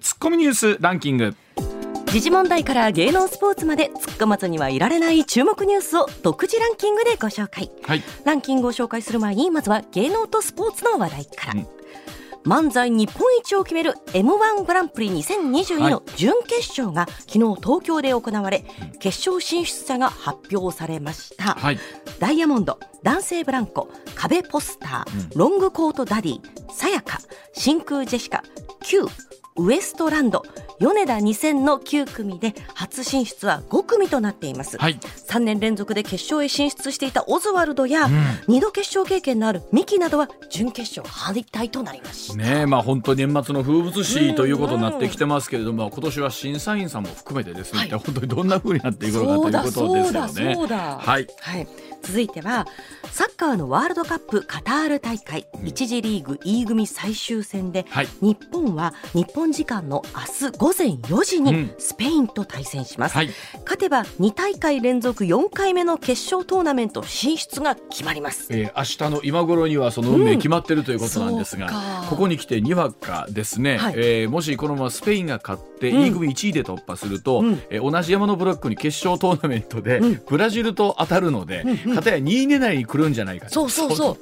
ツッコミニュースランキング。時事問題から芸能スポーツまで突っ込まずにはいられない注目ニュースを独自ランキングでご紹介、はい。ランキングを紹介する前にまずは芸能とスポーツの話題から、うん。漫才日本一を決める m 1グランプリ2022の準決勝が昨日東京で行われ決勝進出者が発表されました、はい。ダイヤモンド男性ブランコ壁ポスター、ロングコートダディさやか真空ジェシカ Q ウエストランド米田2000の9組で初進出は5組となっています、はい。3年連続で決勝へ進出していたオズワルドや、2度決勝経験のあるミキなどは準決勝敗退となりました、ねえまあ本当年末の風物詩ということになってきてますけれども今年は審査員さんも含めてですね、はい。本当にどんな風になっていくのかということですよね。そうだそうだ。はい。はい、続いてはサッカーのワールドカップカタール大会、一次リーグ E 組最終戦で、はい。日本は日本時間の明日午前4時にうん。スペインと対戦します、はい。勝てば2大会連続4回目の決勝トーナメント進出が決まります。えー明日の今頃にはその運命決まってるということなんですが、そうか。ここに来てにわかですね、はい。えーもしこのままスペインが勝ってうん。E 組1位で突破すると、うん。えー同じ山のブロックに決勝トーナメントでうん。ブラジルと当たるので、片や2位狙いに来るんじゃないか。そうそうそう。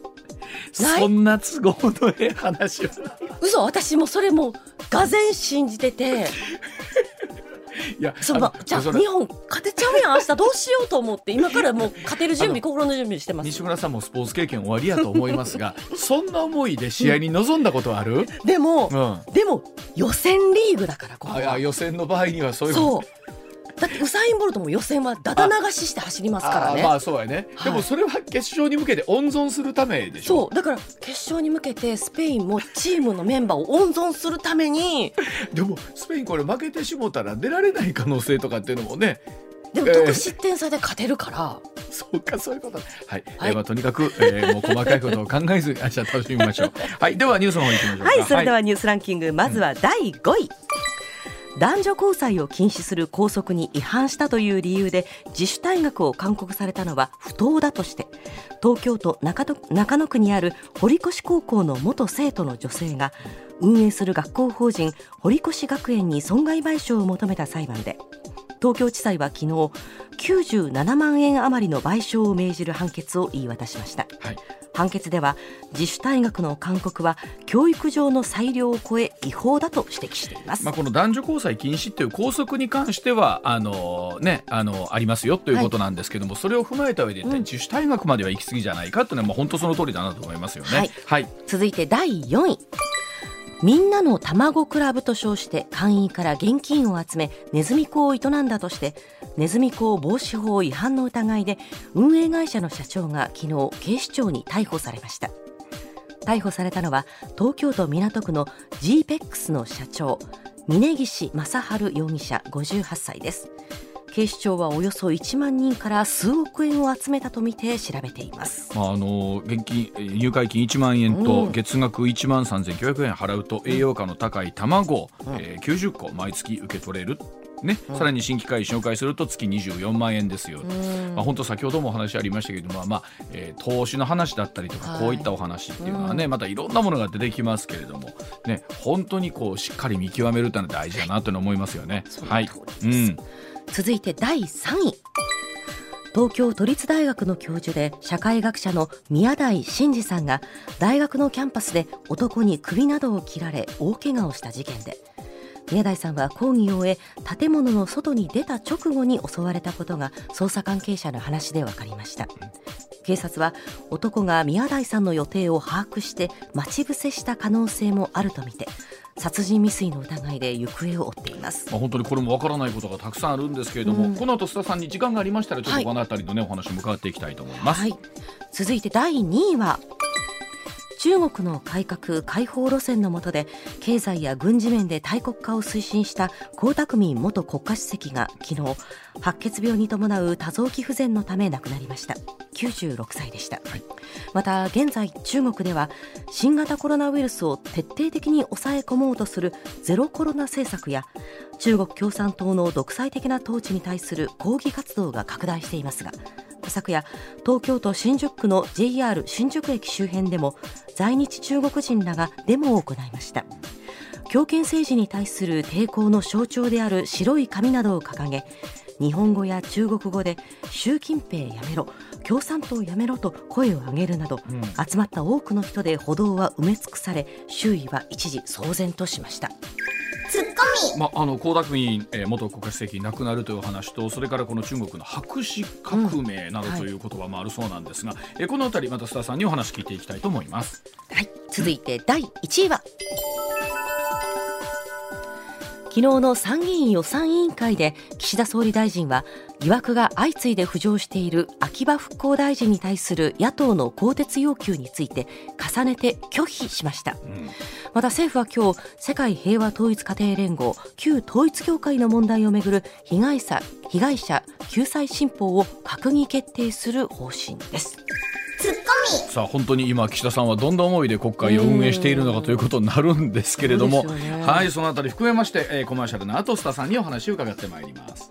そんな都合のええ話は。嘘私もそれもうがぜ信じてて。いやそのじゃあ日本勝てちゃうやん明日どうしようと思って。今からもう勝てる準備心の準備してます。西村さんもスポーツ経験終わりやと思いますが そんな思いで試合に臨んだことある、でも、うん。でも予選リーグだからここ予選の場合にはそういうそうだってウサイン・ボルトも予選はダダ流しして走りますからね。あまあそうやね、はい。でもそれは決勝に向けて温存するためでしょ。そう。だから決勝に向けてスペインもチームのメンバーを温存するために。でもスペインこれ負けてしもたら出られない可能性とかっていうのもね。でもえー得失点差で勝てるから、そうかそういうこと。はい、はい。えーまあ、とにかく、えーもう細かいことを考えず明日楽しみましょう。はい。ではニュースの方行きましょうか。はいそれではニュースランキング、まずは第5位、男女交際を禁止する校則に違反したという理由で自主退学を勧告されたのは不当だとして東京都中野区にある堀越高校の元生徒の女性が運営する学校法人堀越学園に損害賠償を求めた裁判で東京地裁は昨日97万円余りの賠償を命じる判決を言い渡しました。はい。判決では自主退学の勧告は教育上の裁量を超え違法だと指摘しています、まあ、この男女交際禁止っていう校則に関してはあの、ね、あのありますよということなんですけども、それを踏まえた上で、うん。自主退学までは行き過ぎじゃないかっていうのは、まあ、本当その通りだなと思いますよね。はい。はい。続いて第4位みんなの卵クラブと称して会員から現金を集めネズミ講を営んだとしてネズミ講防止法違反の疑いで運営会社の社長が昨日警視庁に逮捕されました。逮捕されたのは東京都港区の GPEX の社長峯岸正治容疑者58歳です。警視庁はおよそ1万人から数億円を集めたとみて調べています。まあ、あの現金えー入会金1万円とうん。月額1万3900円払うと栄養価の高い卵、うん。えー90個毎月受け取れる。ね、さらに新規会員紹介すると月24万円ですよ、まあ、本当先ほどもお話ありましたけれども、まあえー投資の話だったりとか、はい。こういったお話っていうのはね、またいろんなものが出てきますけれども、ね、本当にこうしっかり見極めるっていうのは大事だなと思いますよね。はい。うん続いて第3位。東京都立大学の教授で社会学者の宮台真司さんが大学のキャンパスで男に首などを切られ大怪我をした事件で。宮台さんは講義を終え建物の外に出た直後に襲われたことが捜査関係者の話で分かりました。警察は男が宮台さんの予定を把握して待ち伏せした可能性もあるとみて殺人未遂の疑いで行方を追っています。まあ、本当にこれもわからないことがたくさんあるんですけれども、うん。この後須田さんに時間がありましたらちょっはいとこの辺りのね、お話も伺っていきたいと思います。はい、続いて第2位は中国の改革開放路線の下で経済や軍事面で大国化を推進した江沢民元国家主席が昨日白血病に伴う多臓器不全のため亡くなりました。96歳でした、はい、また現在中国では新型コロナウイルスを徹底的に抑え込もうとするゼロコロナ政策や中国共産党の独裁的な統治に対する抗議活動が拡大していますが昨夜東京都新宿区の JR 新宿駅周辺でも在日中国人らがデモを行いました。強権政治に対する抵抗の象徴である白い紙などを掲げ日本語や中国語で習近平やめろ共産党やめろと声を上げるなど、うん、集まった多くの人で歩道は埋め尽くされ周囲は一時騒然としましたツッコミ、まあ、あの江沢民、えー、元国家主席亡くなるという話とそれからこの中国の白紙革命などという言葉もあるそうなんですが、うんはい、えー、この辺りまた須田さんにお話聞いていきたいと思います。はい、続いて第1位は昨日の参議院予算委員会で岸田総理大臣は疑惑が相次いで浮上している秋葉復興大臣に対する野党の更迭要求について重ねて拒否しました、うん、また政府は今日世界平和統一家庭連合旧統一教会の問題をめぐる被害者被害者救済新法を閣議決定する方針です。さあ本当に今岸田さんはどんな思いで国会を運営しているのかということになるんですけれども、ね、はいそのあたり含めまして、えー、コマーシャルの後スタさんにお話を伺ってまいります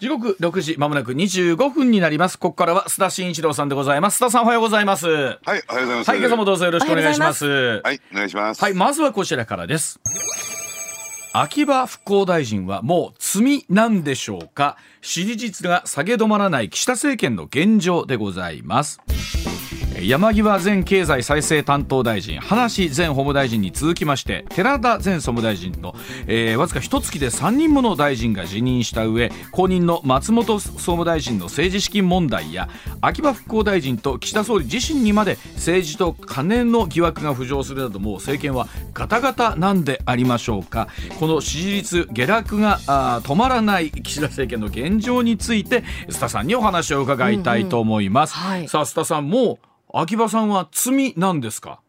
時刻六時まもなく二十五分になります。ここからは須田慎一郎さんでございます。須田さんおはようございます。はいおはようございます。はい今朝もどうぞよろしくお願いします。はいお願いします。はいまずはこちらからです。秋葉復興大臣はもう罪なんでしょうか。支持率が下げ止まらない岸田政権の現状でございます山際前経済再生担当大臣葉梨前法務大臣に続きまして寺田前総務大臣の、えー、わずか一月で3人もの大臣が辞任した上後任の松本総務大臣の政治資金問題や秋葉復興大臣と岸田総理自身にまで政治と金の疑惑が浮上するなどもう政権はガタガタなんでありましょうか。この支持率下落が止まらない岸田政権の現状について須田さんにお話を伺いたいと思います、うんうん。はい、さあ須田さんもう秋葉さんは罪なんですか？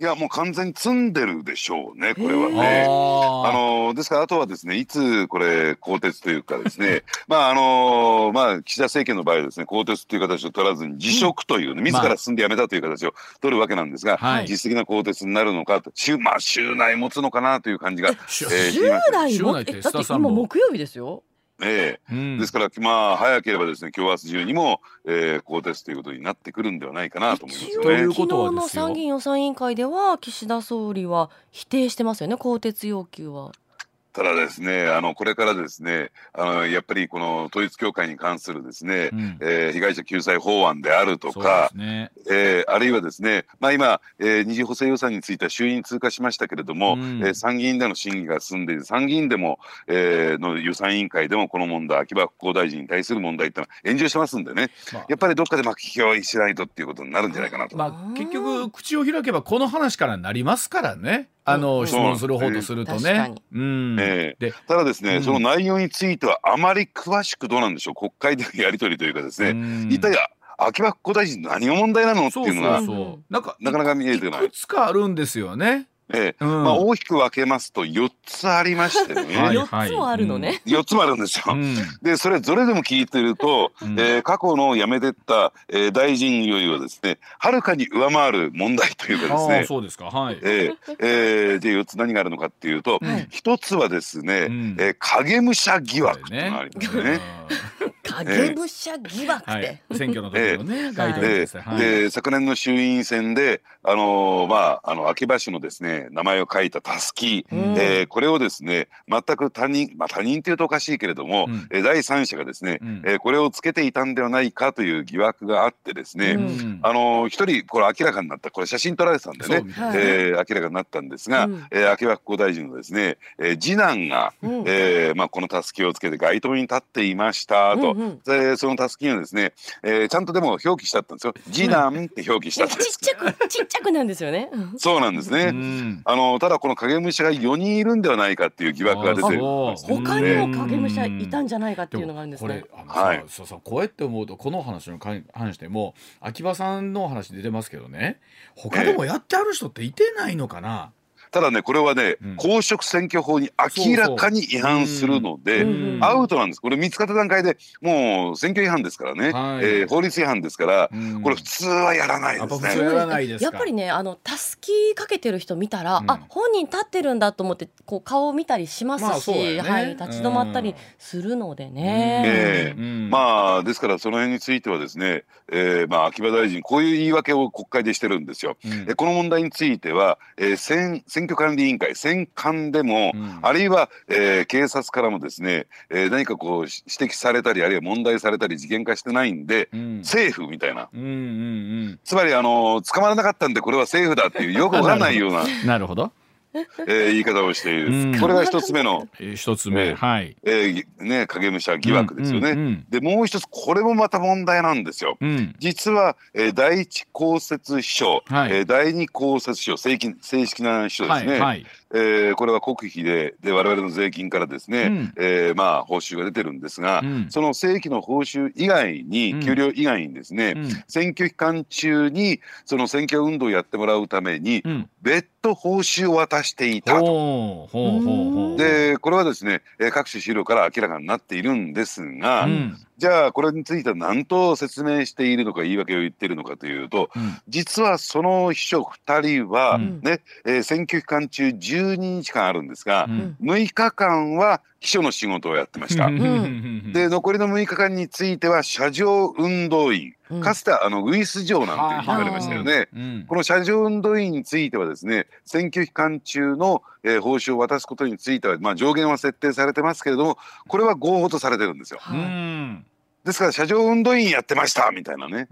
いやもう完全に積んでるでしょうね、これはね。あのですからあとはですねいつこれ更迭というかですね。まああのまあ岸田政権の場合はですね更迭という形を取らずに辞職というね、自ら進んで辞めたという形を取るわけなんですが、まあ、実質的な更迭になるのかと週まあ週内持つのかなという感じが、えー、週内もだって今木曜日ですよ。ええ、うん、ですからまあ早ければですね今日明日中にも、えー、更迭ということになってくるんではないかなと思いますよね。ということはの参議院予算委員会では岸田総理は否定してますよね更迭要求は。ただですね、あのこれからですね、あのやっぱりこの統一教会に関するですね、うん、えー、被害者救済法案であるとか、ね。えー、あるいはですね、まあ今、えー、二次補正予算については衆院通過しましたけれども、うん、えー、参議院での審議が進んでいる参議院でも、えー、の予算委員会でもこの問題、秋葉復興大臣に対する問題ってのは炎上してますんでね、まあ、やっぱりどっかで巻きしないとっていうことになるんじゃないかなと。まあ結局口を開けばこの話からなりますからね。あの、質問する方とするとね。うん、えー、でただですね、うん、その内容についてはあまり詳しくどうなんでしょう。国会でのやり取りというかですね、うん、一体秋葉復興大臣何が問題なのっていうのがなかなか見えてない。いくつかあるんですよね。ええ、うん、まあ大きく分けますと4つありましてね。4つもあるのね。4つもあるんですよ。うん、でそれぞれでも聞いてると、うん、えー、過去の辞めてった、えー、大臣よりはですねはるかに上回る問題というかですね。そうですか。はい。えー、えー、で4つ何があるのかっていうと、一、つはですね、うん、えー、影武者疑惑っていうのがありますね。影武者疑惑って、はい、選挙の時のね、街頭でで昨年の衆院選であのー、まああの秋葉氏のですね名前を書いたたすき、うん、えー、これをですね全く他人まあ他人っていうとおかしいけれども、うん、え第三者がですね、うん、えー、これをつけていたんではないかという疑惑があってですね、うん、あのー、一人これ明らかになったこれ写真撮られてたんでね、えー、明らかになったんですが、うん、えー、秋葉復興大臣のですね、えー、次男が、うん、えー、まあこのたすきをつけて街頭に立っていましたと、うんうん、でそのたすきにですね、えー、ちゃんとでも表記したったんですよ。次男って表記したんです、ちっちゃくちっちゃくなんですよね。そうなんですね、あのただこの影武者が4人いるんではないかっていう疑惑が出てる。他にも影武者いたんじゃないかっていうのがあるんですね。はい、そうそうこうやって思うとこの話の話でも秋葉さんの話出てますけどね。他でもやってある人っていてないのかな、ただねこれはね、うん、公職選挙法に明らかに違反するのでアウトなんです。これ見つかった段階でもう選挙違反ですからね、はい、えー、法律違反ですから、これ普通はやらないですね。やっぱりねあのたすきかけてる人見たら、うん、あ本人立ってるんだと思ってこう顔を見たりしますし、まあね、はい、立ち止まったりするのでね。えー、まあですからその辺についてはですね、えー、まあ秋葉大臣こういう言い訳を国会でしてるんですよ。うん、この問題については、えー、選選挙管理委員会選管でも、うん、あるいは、えー、警察からもですね、えー、何かこう指摘されたりあるいは問題されたり事件化してないんで、うん、政府みたいな、うんうんうん、つまりあの捕まらなかったんでこれは政府だっていうよくわかんないような。なるほどえー、言い方をしている、これが一つ目の。一つ目、はい、えー、ね影武者疑惑ですよね、うんうんうん、でもう一つこれもまた問題なんですよ、うん、実は、えー、第一公設秘書、はい、えー、第二公設秘書正規正式な秘書ですね、はいはい、えー、これは国費でで我々の税金からですね、うん、えー、まあ報酬が出てるんですが、うん、その正規の報酬以外に、給料以外にですね、うん、選挙期間中にその選挙運動をやってもらうために、別途報酬を渡していたと。でこれはですね各種資料から明らかになっているんですが、じゃあこれについては何と説明しているのか言い訳を言っているのかというと、うん、実はその秘書2人はね、うん、えー、選挙期間中12日間あるんですが、うん、6日間は秘書の仕事をやってました。で残りの6日間については車上運動員かつてあのウイス城なんて言われましたよね。この車上運動員についてはですね選挙期間中の、えー、報酬を渡すことについては、まあ、上限は設定されてますけれどもこれは合法とされてるんですよ。ですから車上運動員やってましたみたいなね。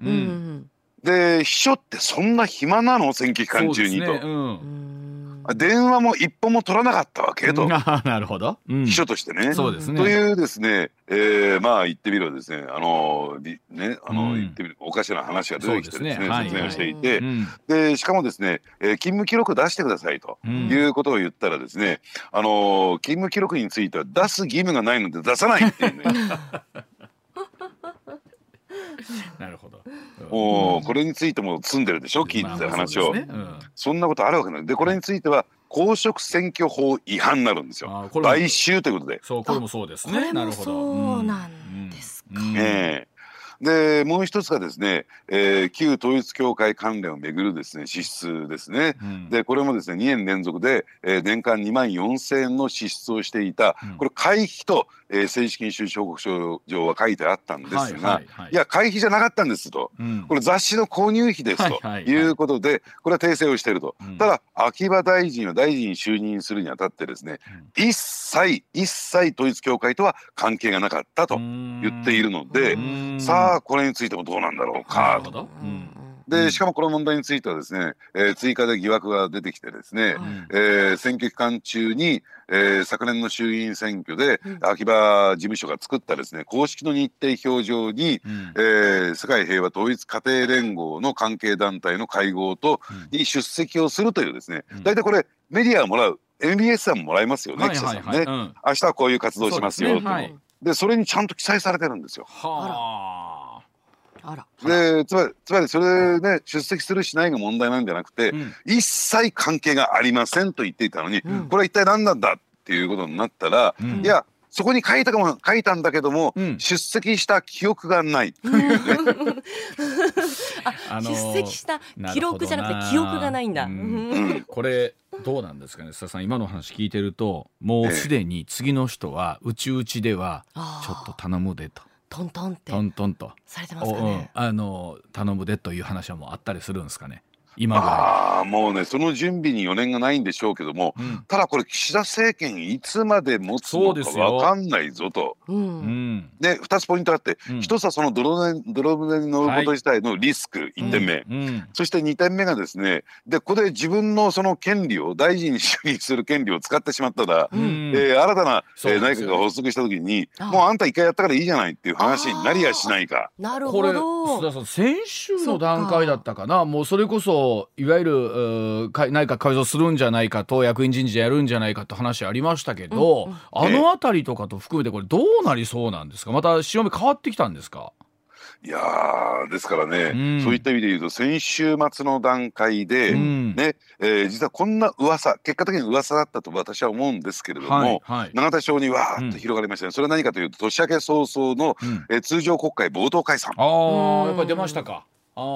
で秘書ってそんな暇なの？選挙期間中にと。電話も一本も取らなかったわけと。なるほど。秘書としてね。そうですね。というですね、えー、まあ言ってみればですね、あのね、あの、言ってみるおかしな話が出てきてですね、説明をしていて、でしかもですね、えー、勤務記録出してくださいということを言ったらですね、あの勤務記録については出す義務がないので出さないっていうね。なるほど。おお、これについても積んでるでしょ？聞いてた話を、そん。なことあるわけない。でこれについては公職選挙法違反になるんですよ。買収ということで。そうこれもそうですね。なるほどそうなんですか、ええでもう一つがですね、えー、旧統一教会関連をめぐるですね支出ですね、うん、でこれもですね2年連続で、えー、年間2万4千円の支出をしていた、うん、これ会費と、えー、政治金収支報告書上は書いてあったんですが、はいはいはい、いや会費じゃなかったんですと、うん、これ雑誌の購入費ですということで、これは訂正をしていると、ただ秋葉大臣は大臣に就任するにあたってですね、一切一切統一教会とは関係がなかったと言っているのでさああこれについてもどうなんだろうか。と。でしかもこの問題についてはですね、えー、追加で疑惑が出てきてですね、うん、えー、選挙期間中に、えー、昨年の衆議院選挙で、秋葉事務所が作ったですね公式の日程表上に、うん、えー、世界平和統一家庭連合の関係団体の会合と、に出席をするというですね、大体これメディアをもらう MBS さんももらいますよね、記者さんね、うん、明日はこういう活動しますよ、ね。はい、でそれにちゃんと記載されてるんですよ。はあでつまりつまりそれで、ね、出席するしないが問題なんじゃなくて、うん、一切関係がありませんと言っていたのに、うん、これは一体何なんだっていうことになったら、うん、いやそこに書いたかも書いたんだけども、出席した記憶がない。あのー、出席した記録じゃなくて記憶がないんだ。これどうなんですかね須田さん。今の話聞いてるともうすでに次の人はうちうちではちょっと頼むでと。トントンってトントンと。されてますかね、あの頼むでという話はもうあったりするんですかね今ああもうねその準備に余念がないんでしょうけども、うん、ただこれ岸田政権いつまで持つのか分かんないぞと。うん、で2つポイントあって、うん、1つはその泥船泥船に乗ること自体のリスク、はい、1点目、うん、そして2点目がですねでここで自分のその権利を大臣に就任する権利を使ってしまったら、うん、えー、新たな、えー、内閣が発足した時にもうあんた一回やったからいいじゃないっていう話になりやしないか。なるほど。これ先週の段階だったかな。もうそれこそいわゆる内閣改造するんじゃないかと役員人事やるんじゃないかって話ありましたけど、うんうん、あの辺りとかと含めてこれどうなりそうなんですかまた潮目変わってきたんですか？いやですからね、うん、そういった意味で言うと先週末の段階で、うん、ねえー、実はこんな噂結果的に噂だったと私は思うんですけれども、はいはい、永田町にわーっと広がりましたね、うん、それは何かというと年明け早々の、うん、えー、通常国会冒頭解散。あやっぱり出ましたか。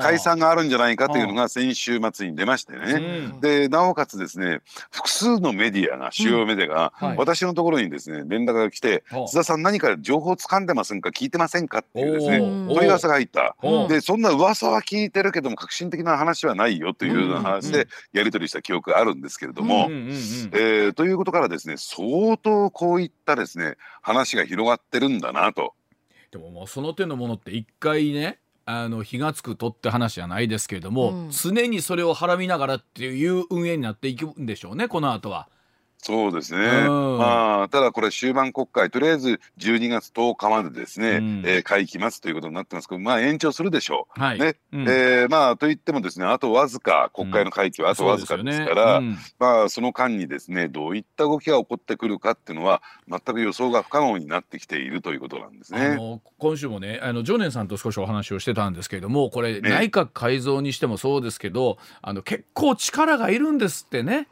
解散があるんじゃないかというのが先週末に出ましてね、でなおかつですね複数のメディアが主要メディアが、私のところにですね連絡が来て「津田さん何か情報掴んでませんか？聞いてませんか?」っていうですね問い合わせが入った。でそんな噂は聞いてるけども革新的な話はないよというような話でやり取りした記憶があるんですけれども、えということからですね相当こういったですね話が広がってるんだなと。でももうその手のものって一回ねあの火がつくとって話じゃないですけれども、うん、常にそれをはらみながらっていう運営になっていくんでしょうねこの後は。そうですね、まあ、ただこれ終盤国会とりあえず12月10日までですね、うん、えー、会期末ということになってます。けどまあ延長するでしょう。はい、ね、うん、えー、まあといってもですねあとわずか国会の会期はあとわずかですから、うんね。うん、まあその間にですねどういった動きが起こってくるかっていうのは全く予想が不可能になってきているということなんですね。今週もねあの常念さんと少しお話をしてたんですけれどもこれ、ね、内閣改造にしてもそうですけどあの結構力がいるんですってね。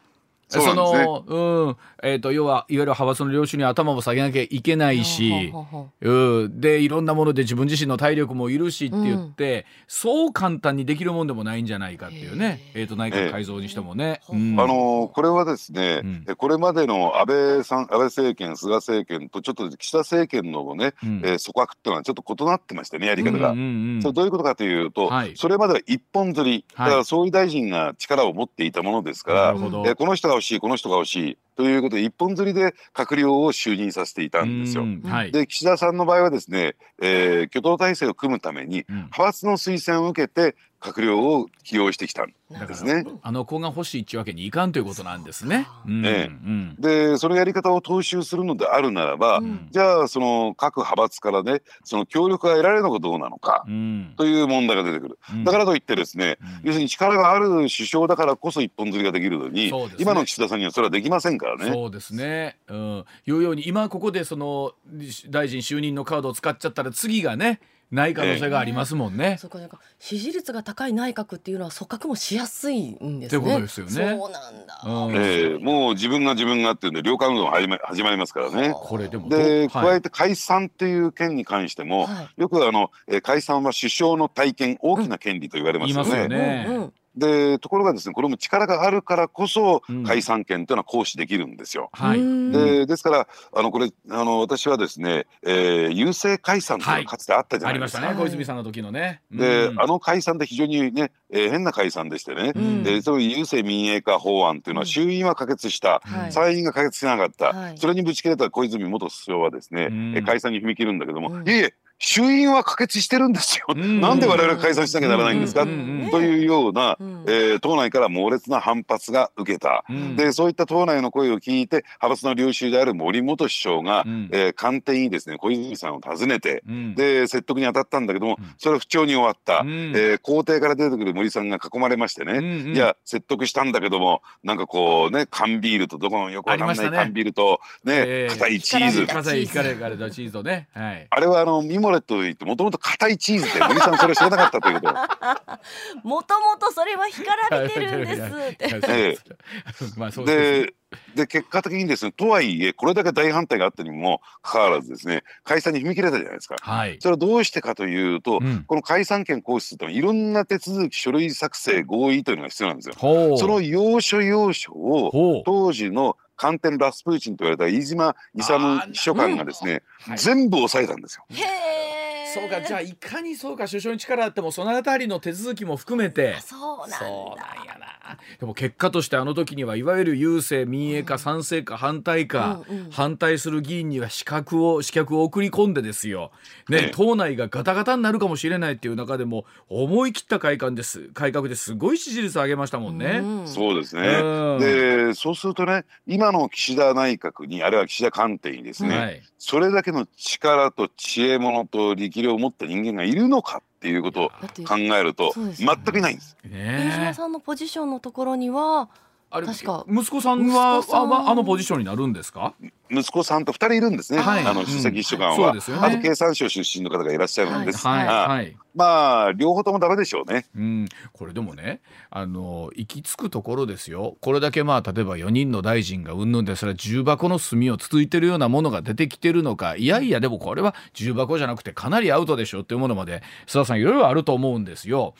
そ、ね、の、うん、えっ、ー、と、要は、いわゆる派閥の領主に頭も下げなきゃいけないし、うん、で、いろんなもので自分自身の体力もいるしって言って、うん、そう簡単にできるもんでもないんじゃないかっていうね、えっ、ー、と、内閣改造にしてもね。うん、あのー、これはですね、うん、これまでの安倍さん、安倍政権、菅政権とちょっと岸田政権のね、うん、えー、組閣っていうのはちょっと異なってましてね、やり方が。うんうんうん、それどういうことかというと、はい、それまでは一本釣り、だから総理大臣が力を持っていたものですから、はい、えー、この人が欲しいこの人が欲しいということで一本釣りで閣僚を就任させていたんですよ。はい、で岸田さんの場合はですね、えー、挙党体制を組むために派閥の推薦を受けて閣僚を起用してきたんですね。あの子が欲しいっていうわけにいかんということなんですね。ね、うん、でそのやり方を踏襲するのであるならば、うん、じゃあその各派閥からねその協力が得られるのかどうなのか、うん、という問題が出てくる。だからといってですね、要するに力がある首相だからこそ一本釣りができるのに、ね、今の岸田さんにはそれはできませんからね。そうですね。うん、いうように今ここでその大臣就任のカードを使っちゃったら次がね。ない可能性がありますもんね。そこなんか支持率が高い内閣っていうのは組閣もしやすいんですね。ってことですよね。そうなんだ。うん、えー、もう自分が自分がっていうんで領間運動始ま始まりますからね。これでもで、加えて解散っていう件に関しても、はい、よくあの、えー、解散は首相の体験大きな権利と言われますよね。よねうんうんでところがですねこれも力があるからこそ解散権というのは行使できるんですよ。はい、でですからあのこれあの私はですね、えー、郵政解散というのがかつてあったじゃないですか。はい、ありましたね小泉さんの時のね。で、あの解散で非常にね、えー、変な解散でしてね、うん、でその郵政民営化法案というのは衆院は可決した、うん、参院が可決しなかった、はい、それにぶち切れた小泉元首相はですね、うん、解散に踏み切るんだけども、いえいえ衆院は可決してるんですよ。なんで我々が解散しなきゃならないんですか、というような、えー、党内から猛烈な反発が受けた、でそういった党内の声を聞いて派閥の領袖である森元首相が、うん、えー、官邸にですね小泉さんを訪ねて、うん、で説得に当たったんだけどもそれは不調に終わった、うん、えー、皇帝から出てくる森さんが囲まれましてね、うんうん、いや説得したんだけどもなんかこうね缶ビールとどこのよくわかんない缶ビールとね硬、ね、いチーズ。硬いチーズとね、はい、あれはあのミモレットといってもともと硬いチーズで森さんそれ知らなかったということ。もともとそれは干からびてるんですまあそうでで結果的にですねとはいえこれだけ大反対があったにもかかわらずですね解散に踏み切れたじゃないですか、はい、それはどうしてかというと、うん、この解散権行使というのはいろんな手続き書類作成合意というのが必要なんですよ。その要所要所を当時の官邸ラスプーチンと言われた飯島勇秘書官がですね、全部抑えたんですよ。そうかじゃあいかにそうか首相に力あってもそのあたりの手続きも含めて。そうなんやな でも結果としてあの時にはいわゆる郵政民営化、賛成か反対か、うんうん、反対する議員には資格を資格を送り込んでですよ、ね、党内がガタガタになるかもしれないっていう中でも思い切った改革です。改革ですごい支持率上げましたもんね。うん、そうですね、でそうするとね今の岸田内閣にあるいは岸田官邸にですね、はい、それだけの力と知恵者と力量を持った人間がいるのかっていうことを考えると全くいないんです。飯島さんのポジションのところにはあれ確か。息子さんはああのポジションになるんですか？息子さんと2人いるんですね、はい、あの首席秘書官は、うんね、あと経産省出身の方がいらっしゃるんです。が、はい。はい、まあ両方ともダメでしょうね、うん、これでもねあの行き着くところですよ。これだけまあ例えば4人の大臣がうんぬんでそれは重箱の隅をつついてるようなものが出てきてるのか。いやいやでもこれは重箱じゃなくてかなりアウトでしょっていうものまで須田さんいろいろあると思うんですよ。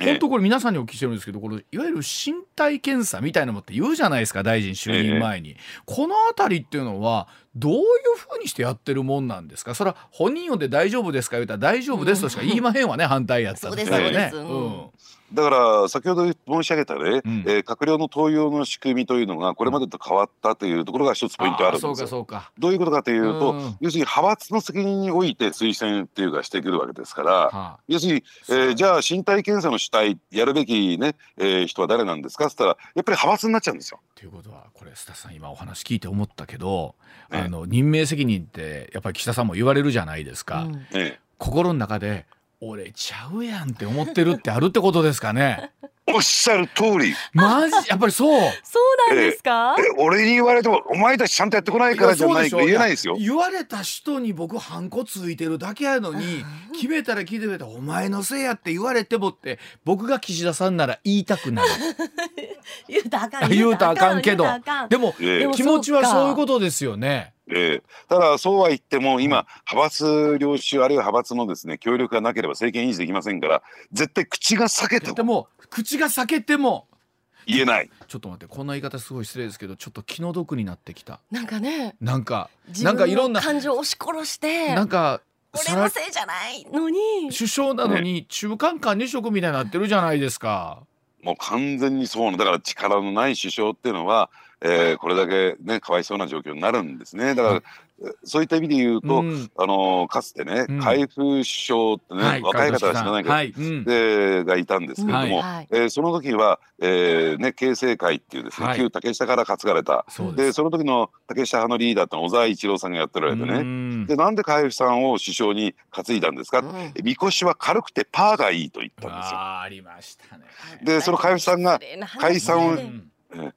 本当これ皆さんにお聞きしてるんですけどこれいわゆる身体検査みたいなのって言うじゃないですか大臣就任前に、この辺りっていうのはどういうふうにしてやってるもんなんですか？それは本人用で大丈夫ですか？言うたら大丈夫ですとしか言いまへんわね、反対やったらね。うん。だから先ほど申し上げたね、うん、えー、閣僚の登用の仕組みというのがこれまでと変わったというところが一つポイントあるんですよ。どういうことかというと、うん、要するに派閥の責任において推薦っていうかしてくるわけですから、はあ、要するに、えー、じゃあ身体検査の主体やるべきね、えー、人は誰なんですか？っつったらやっぱり派閥になっちゃうんですよ。ということはこれ須田さん今お話聞いて思ったけど、ね、あの任命責任ってやっぱり岸田さんも言われるじゃないですか。ね、心の中で俺ちゃうやんって思ってるってあるってことですかね。おっしゃる通り。マジ？やっぱりそう？そうなんですか？え俺に言われてもお前たちちゃんとやってこないからじゃないと言えないですよ。言われた人に僕ハンコついてるだけやのに決めたら聞いてくれたお前のせいやって言われてもって僕が岸田さんなら言いたくなる。言うたあかん。言うたあかんけど。でも気持ちはそういうことですよね。えー、ただそうは言っても今派閥領袖あるいは派閥のですね協力がなければ政権維持できませんから絶対口が裂けても口が裂けても言えない。ちょっと待ってこんな言い方すごい失礼ですけどちょっと気の毒になってきた。なんかねなんかなんかいろんな感情を押し殺してなんか俺のせいじゃないのに。首相なのに中間管理職みたいになってるじゃないですか、もう完全にそうだから力のない首相っていうのはえー、これだけねかわいそうな状況になるんですね。だから、そういった意味で言うと、うん、あのかつてね、うん、海部首相ってね、はい、若い方は知らないけど、はい。うん、でがいたんですけれども、はい、えー、その時は、えーね、形成会っていうですね、はい、旧竹下から担がれた。でその時の竹下派のリーダーって小沢一郎さんがやっておられてね。でなんで海部さんを首相に担いだんですか、うん、みこしは軽くてパーがいいと言ったんですよ。ありましたね。でその海部さんが解散を、え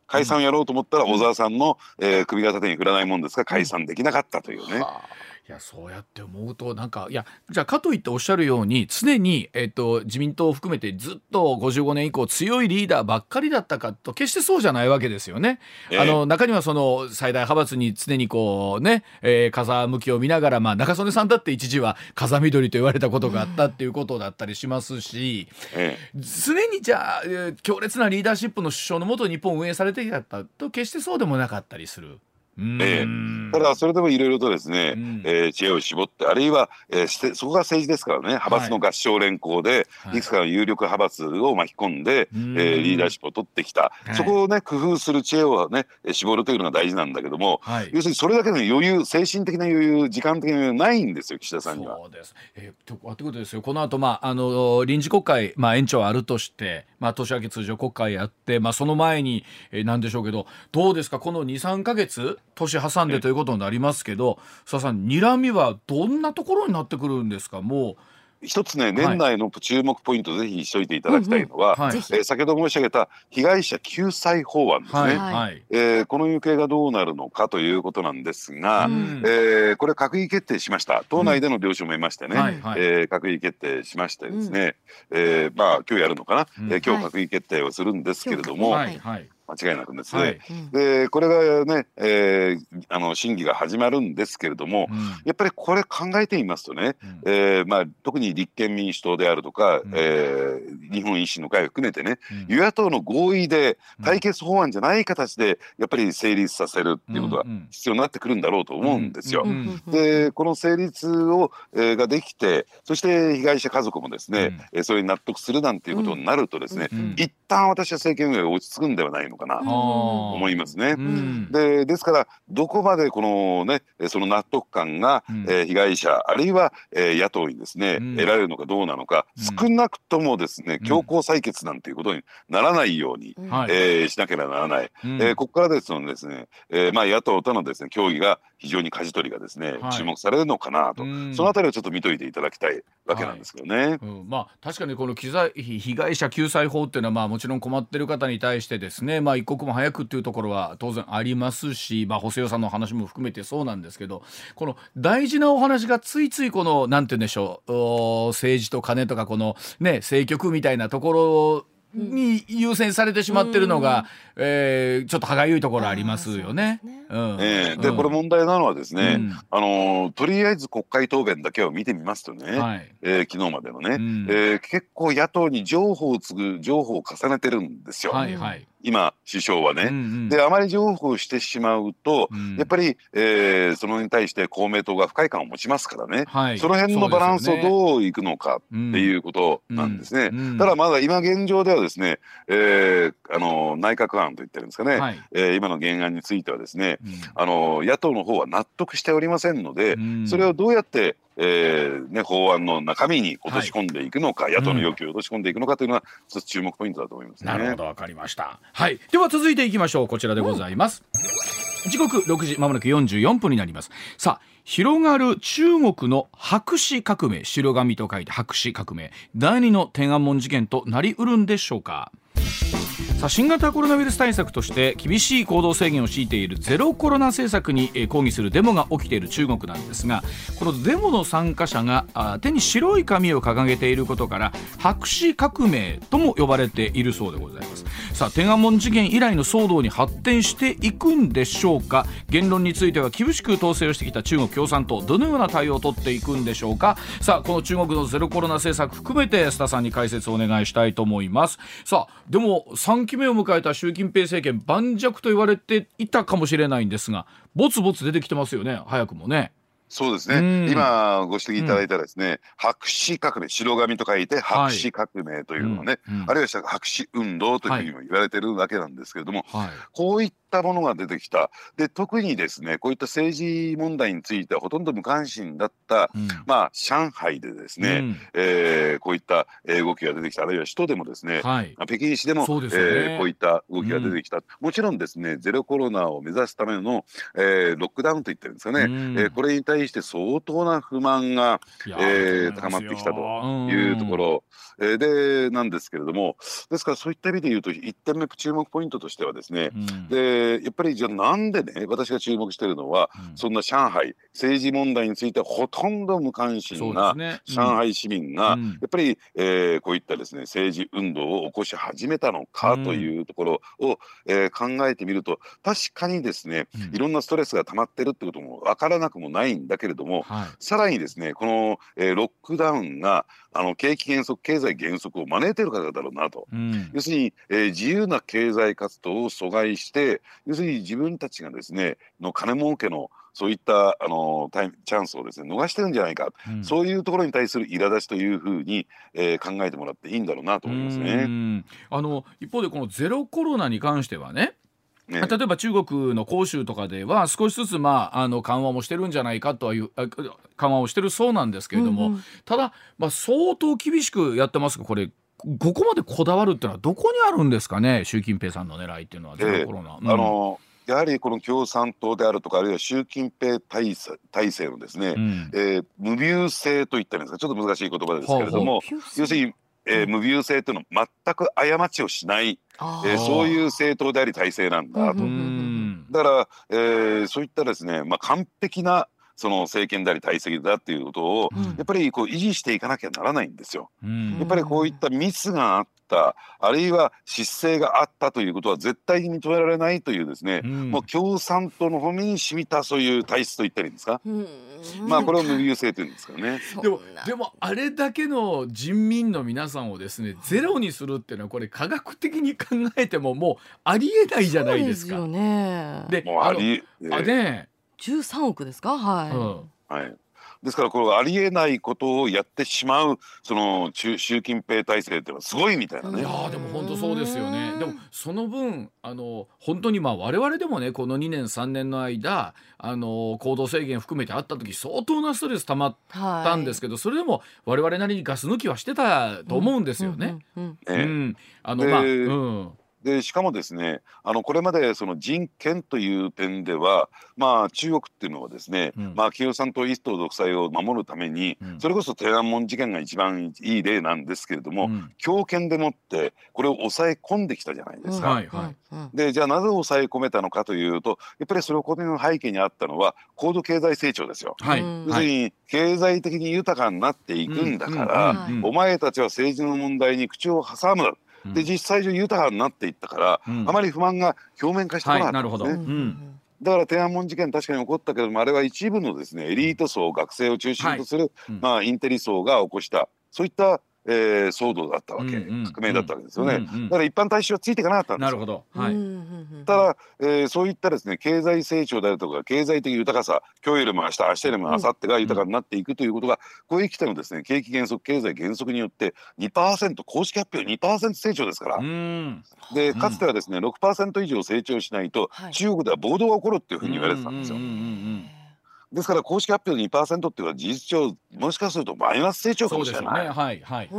解散をやろうと思ったら小沢さんの、えー、首が縦に振らないもんですが解散できなかったというね。いやそうやって思うとなんかいやじゃあかといっておっしゃるように常に、えーと、自民党を含めてずっと55年以降強いリーダーばっかりだったかと決してそうじゃないわけですよね。えー、あの中にはその最大派閥に常にこうね、えー、風向きを見ながら、まあ、中曽根さんだって一時は風緑と言われたことがあったっていうことだったりしますし、えー、常にじゃあ、えー、強烈なリーダーシップの首相のもと日本を運営されてきたと決してそうでもなかったりする。えー、ただそれでもいろいろとですね、うん、えー、知恵を絞ってあるいは、えー、そこが政治ですからね。派閥の合唱連行で、はい、いくつかの有力派閥を巻き込んで、はい、えー、リーダーシップを取ってきた、はい、そこをね工夫する知恵をね絞るというのが大事なんだけども、はい、要するにそれだけの余裕精神的な余裕時間的な余裕ないんですよ岸田さんには。そうです、えー、ということですよ。この後、まああの臨時国会、まあ、延長あるとして、まあ、年明け通常国会やって、まあ、その前に、えー、なんでしょうけどどうですか？この23か月年挟んでということになりますけど佐々さん睨みはどんなところになってくるんですか？もう一つね年内の注目ポイント、ぜひしといていただきたいのは、はい、えー、先ほど申し上げた被害者救済法案ですね、はい、えー、この行方がどうなるのかということなんですが、うん、えー、これ閣議決定しました。党内での了承も得ましてね、うん。はいはい、えー、閣議決定しましてですね、うん、えー、まあ今日やるのかな、うん、えー、今日閣議決定をするんですけれども、はい。はい間違いなくですね。はい、でこれがね、えー、あの審議が始まるんですけれども、うん、やっぱりこれ考えてみますとね、うん、えー、まあ、特に立憲民主党であるとか、うん、えー、日本維新の会を含めてね、与野党の合意で対決法案じゃない形でやっぱり成立させるっていうことは必要になってくるんだろうと思うんですよ。でこの成立を、えー、ができてそして被害者家族もですね、うん、それに納得するなんていうことになるとですね、一旦私は政権運営が落ち着くんではないのかなと思いますね。でですからどこまでこのねその納得感が、うん、えー、被害者あるいは、えー、野党にですね、うん、得られるのかどうなのか、少なくともですね強行採決なんていうことにならないように、うん、えー、しなければならない、うん、えー、ここからですのですね、えー、まあ野党とのですね協議が非常に舵取りがですね、はい、注目されるのかなと、そのあたりをちょっと見といていただきたいわけなんですけどね。はい、うん、まあ確かにこの機材被害者救済法っていうのはまあもちろん困ってる方に対してですね、まあ一刻も早くっていうところは当然ありますし、まあ補正予算の話も含めてそうなんですけど、この大事なお話がついついこのなんて言うんでしょう、政治と金とかこのね政局みたいなところに優先されてしまってるのが、うん、えー、ちょっと歯がゆいところありますよね。えでこれ問題なのはですね、うん、あのとりあえず国会答弁だけを見てみますとね、はい、えー、昨日までのね、うん、えー、結構野党に情報を継ぐ情報を重ねてるんですよ。はいはい今首相はね、うんうん、であまり譲歩してしまうと、うん、やっぱり、えー、そのに対して公明党が不快感を持ちますからね、はい、その辺のバランスをどういくのかっていうことなんですね。うん。うん、ただまだ今現状ではですね、えー、あの内閣案といってるんですかね、はい、えー、今の原案についてはですね、あの野党の方は納得しておりませんので、それをどうやってえーね、法案の中身に落とし込んでいくのか、はい、野党の要求を落とし込んでいくのかというのは、一つ注目ポイントだと思います、ね、なるほど、わかりました。はい。では続いていきましょう。こちらでございます。うん、時刻6時、まもなく44分になります。さあ、広がる中国の白紙革命、白紙と書いて白紙革命、第二の天安門事件となりうるんでしょうか？さあ新型コロナウイルス対策として厳しい行動制限を強いているゼロコロナ政策に抗議するデモが起きている中国なんですがこのデモの参加者が手に白い紙を掲げていることから白紙革命とも呼ばれているそうでございます。さあ天安門事件以来の騒動に発展していくんでしょうか。言論については厳しく統制をしてきた中国共産党。どのような対応を取っていくんでしょうか。さあこの中国のゼロコロナ政策含めて須田さんに解説をお願いしたいと思います。さあでも3期目を迎えた習近平政権盤石と言われていたかもしれないんですがぼつぼつ出てきてますよね早くもね。そうですね、今ご指摘いただいたですね、うん、白紙革命白紙と書いて白紙革命というのはね、はいうん、あるいは白紙運動というふうにも言われてるわけなんですけれども、はい、こういっったものが出てきた。で特にですねこういった政治問題についてはほとんど無関心だった、うん、まあ上海でですね、うん、えー、こういった動きが出てきた。あるいは首都でもですね、はい、北京市でもで、ね、えー、こういった動きが出てきた、うん、もちろんですねゼロコロナを目指すための、えー、ロックダウンといってるんですかね、うん、えー、これに対して相当な不満が、えー、高まってきたというところ、えー、でなんですけれども。ですからそういった意味で言うと1点目注目ポイントとしてはですね、でやっぱりじゃあなんでね私が注目しているのは、うん、そんな上海政治問題についてほとんど無関心な上海市民が、やっぱり、えー、こういったですね政治運動を起こし始めたのかというところを、えー、考えてみると確かにですね、いろんなストレスが溜まってるってことも分からなくもないんだけれども、はい、さらにですねこの、えー、ロックダウンがあの景気減速経済減速を招いているからだろうなと、うん、要するに、えー、自由な経済活動を阻害して要するに自分たちがですねの金儲けのそういったあのタイチャンスをですね逃してるんじゃないか、うん、そういうところに対する苛立ちというふうに、えー、考えてもらっていいんだろうなと思いますね。あの一方でこのゼロコロナに関してはねね、例えば中国の広州とかでは少しずつ、まあ、あの緩和もしてるんじゃないかとはいう緩和をしてるそうなんですけれども、うんうん、ただ、まあ、相当厳しくやってますがこれここまでこだわるっていうのはどこにあるんですかね？習近平さんの狙いっていうのはコロナ。うん、あのやはりこの共産党であるとかあるいは習近平体体制のですね、うん、えー、無病性といったんですか？ちょっと難しい言葉ですけれども要するに、えー、無病性というのは全く過ちをしない、えー、そういう政党であり体制なんだ。と。だから、えー、そういったですね、まあ、完璧なその政権であり体制だっていうことを、やっぱりこう維持していかなきゃならないんですよ。やっぱりこういったミスがあったあるいは失勢があったということは絶対に認められないというですね、うん、もう共産党の方面に染みたそういう体質と言ったらいいんですか、まあこれを無理性というんですかね。でもでもあれだけの人民の皆さんをですねゼロにするっていうのはこれ科学的に考えてももうありえないじゃないですか。ですね、でもうありあね13億ですか？はい、うん、はいですからこれありえないことをやってしまうその習近平体制っていうのはすごいみたいなね。いやでも本当そうですよね。でもその分あの本当にまあ我々でもねこの2年3年の間あの行動制限含めてあった時相当なストレス溜まったんですけど、はい、それでも我々なりにガス抜きはしてたと思うんですよね。うん、うん、あのまあ、うんでしかもですねあのこれまでその人権という点では、まあ、中国っていうのはですね、うん、まあ、共産党一党独裁を守るために、うん、それこそ天安門事件が一番いい例なんですけれども、うん、強権でもってこれを抑え込んできたじゃないですか。はいはい、でじゃあなぜ抑え込めたのかというとやっぱりそれをこの背景にあったのは高度経済成長ですよ。はい、要するに経済的に豊かになっていくんだから、お前たちは政治の問題に口を挟むで実際上豊かになっていったから、うん、あまり不満が表面化してこなかったんですね。はいうん。だから天安門事件確かに起こったけどもあれは一部のですねエリート層学生を中心とする、はい。うん、まあ、インテリ層が起こした。そういったえー、騒動だったわけ、うんうん、革命だったわけですよね、うんうん、だから一般大衆はついていかなかったんですなるほど、はい、ただ、えー、そういったですね経済成長であるとか経済的豊かさ今日よりも明日明日よりも明後日が豊かになっていくということが、こういうきてのですね景気減速経済減速によって2%公式発表2%成長ですから。でかつてはですね6%以上成長しないと、中国では暴動が起こるっていうふうに言われてたんですよ。ですから公式発表で2%っていうのは事実上もしかするとマイナス成長かもしれない。はいはいはい。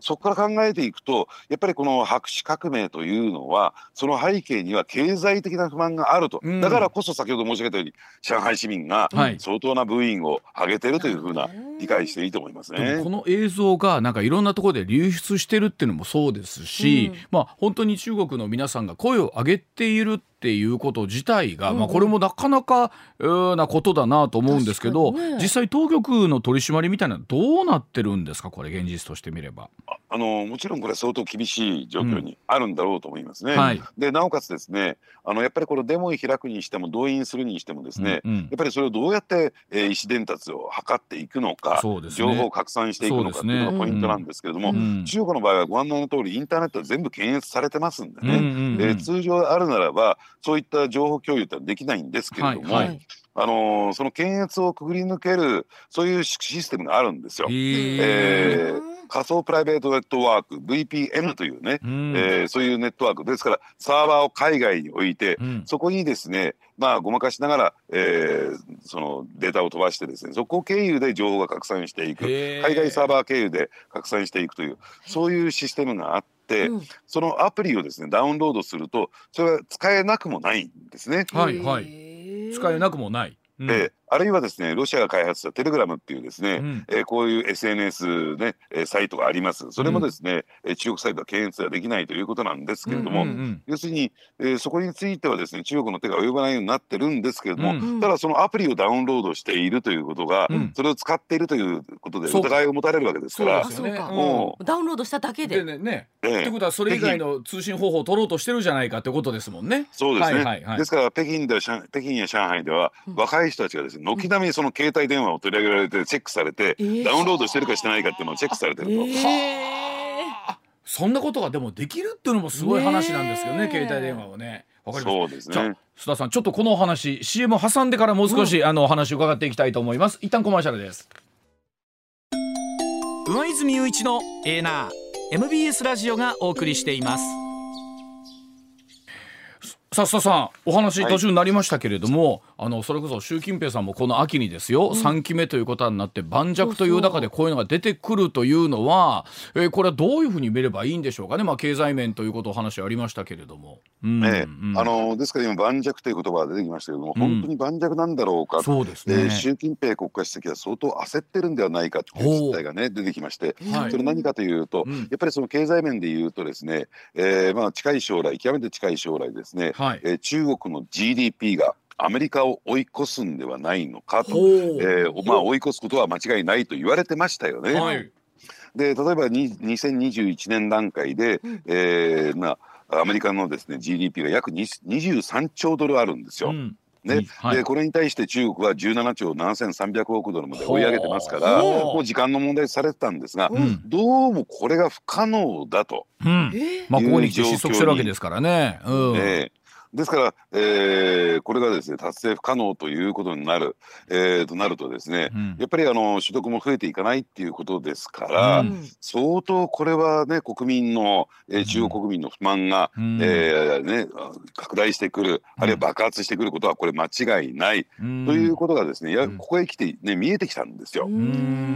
そこから考えていくとやっぱりこの白紙革命というのはその背景には経済的な不満があると、うん、だからこそ先ほど申し上げたように上海市民が相当なブーイングを上げてるというふうな理解していいと思いますね。この映像がなんかいろんなところで流出してるっていうのもそうですし、うん、まあ本当に中国の皆さんが声を上げているっていうこと自体が、まあ、これもなかなか、うなことだなと思うんですけど、ね、実際当局の取り締まりみたいなどうなってるんですか？これ現実としてみれば。あのもちろんこれ相当厳しい状況にあるんだろうと思いますね。うんはい、でなおかつですねあのやっぱりこのデモを開くにしても動員するにしてもですね、うんうん、やっぱりそれをどうやって、えー、意思伝達を図っていくのか、ね、情報を拡散していくのかっていうのがポイントなんですけれども、ねうん、中国の場合はご案内の通りインターネットは全部検閲されてますんでね、うんうんうん、えー、通常あるならばそういった情報共有ってできないんですけれども。はいはい。あのー、その検閲をくぐり抜けるそういうシステムがあるんですよ。えー、仮想プライベートネットワーク VPN というね、うん、えー、そういうネットワーク。ですからサーバーを海外に置いて、うん、そこにですねまあごまかしながら、えー、そのデータを飛ばしてですねそこ経由で情報が拡散していく。海外サーバー経由で拡散していくというそういうシステムがあって、うん、そのアプリをですねダウンロードするとそれは使えなくもないんですね。はいはい、使えなくもない。うん、えあるいはですねロシアが開発したテレグラムっていうですね、うん、えー、こういう SNS ね、えー、サイトがあります。それもですね、うん、中国サイトは検閲はできないということなんですけれども、うんうんうん、要するに、えー、そこについてはですね中国の手が及ばないようになってるんですけれども、うん。うん、ただそのアプリをダウンロードしているということが、うん、それを使っているということで疑いを持たれるわけですから。そうね、ダウンロードしただけで。ねね。えー、ってことはそれ以外の通信方法を取ろうとしてるじゃないかってことですもんね。そうですね、はいはいはい、ですから北京では北京や上海では若い人たちがですね軒並みその携帯電話を取り上げられてチェックされて、えー、ダウンロードしてるかしてないかっていうのをチェックされてると。えー、そんなことがでもできるっていうのもすごい話なんですけどね、携帯電話はね。わかります。そうですね。須田さん、ちょっとこのお話、CM 挟んでからもう少し、うん、あのお話伺っていきたいと思います。一旦コマーシャルです。上泉雄一のエーナー MBS ラジオがお送りしています。さっささんお話途中になりましたけれども、はい、あのそれこそ習近平さんもこの秋にですよ、うん、3期目ということになって盤石という中でこういうのが出てくるというのはえー、これはどういうふうに見ればいいんでしょうかね、まあ、経済面ということお話ありましたけれども。うんね、うん、あのですから今盤石という言葉が出てきましたけれども、本当に盤石なんだろうか。そうですね、えー、習近平国家主席は相当焦ってるんではないかという実態がね出てきまして、それ何かというと、やっぱりその経済面でいうとですね、えー、まあ近い将来極めて近い将来ですね、はい、えー、中国の GDP がアメリカを追い越すんではないのかと、えーまあ、追い越すことは間違いないと言われてましたよね。はい。で例えば2021年段階で、うん、えー、まあ、アメリカのですね GDP が約23兆ドルあるんですよ。うん。ね、はい、でこれに対して中国は17兆7300億ドルまで追い上げてますからもう時間の問題されてたんですが、うん、どうもこれが不可能だと、うん、まあ、ここに失速してるわけですからね。うん、えですから、えー、これがですね達成不可能ということになる、えー、となるとですね、うん、やっぱりあの所得も増えていかないっていうことですから、うん、相当これはね国民の、えー、中国国民の不満が、うん、えー、ね、拡大してくるあるいは爆発してくることはこれ間違いない、ということがですねやここへ来て、ね、見えてきたんですよ。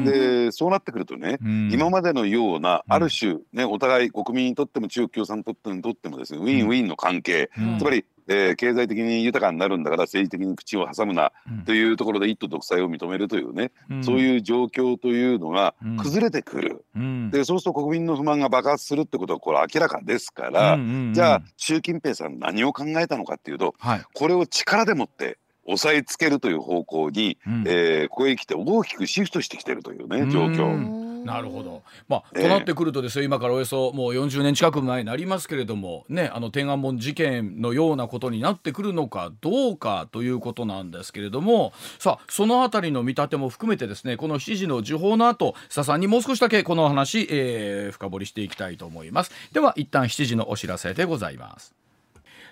でそうなってくるとね、今までのようなある種、ね、お互い国民にとっても中国共産党にとってもですねウィンウィンの関係、つまりえー、経済的に豊かになるんだから政治的に口を挟むなというところで一党独裁を認めるというね、うん、そういう状況というのが崩れてくる、うん、でそうすると国民の不満が爆発するってことはこれ明らかですから、うんうんうん、じゃあ習近平さん何を考えたのかっていうと、はい、これを力でもって押さえつけるという方向に、うん、えー、ここへ来て大きくシフトしてきてるというね状況。なるほど、まあ、となってくるとですよ、今からおよそもう40年近く前になりますけれども、ね、あの天安門事件のようなことになってくるのかどうかということなんですけれどもさあそのあたりの見立ても含めてですねこの7時の時報の後須田さんにもう少しだけこの話、えー、深掘りしていきたいと思います。では一旦7時のお知らせでございます。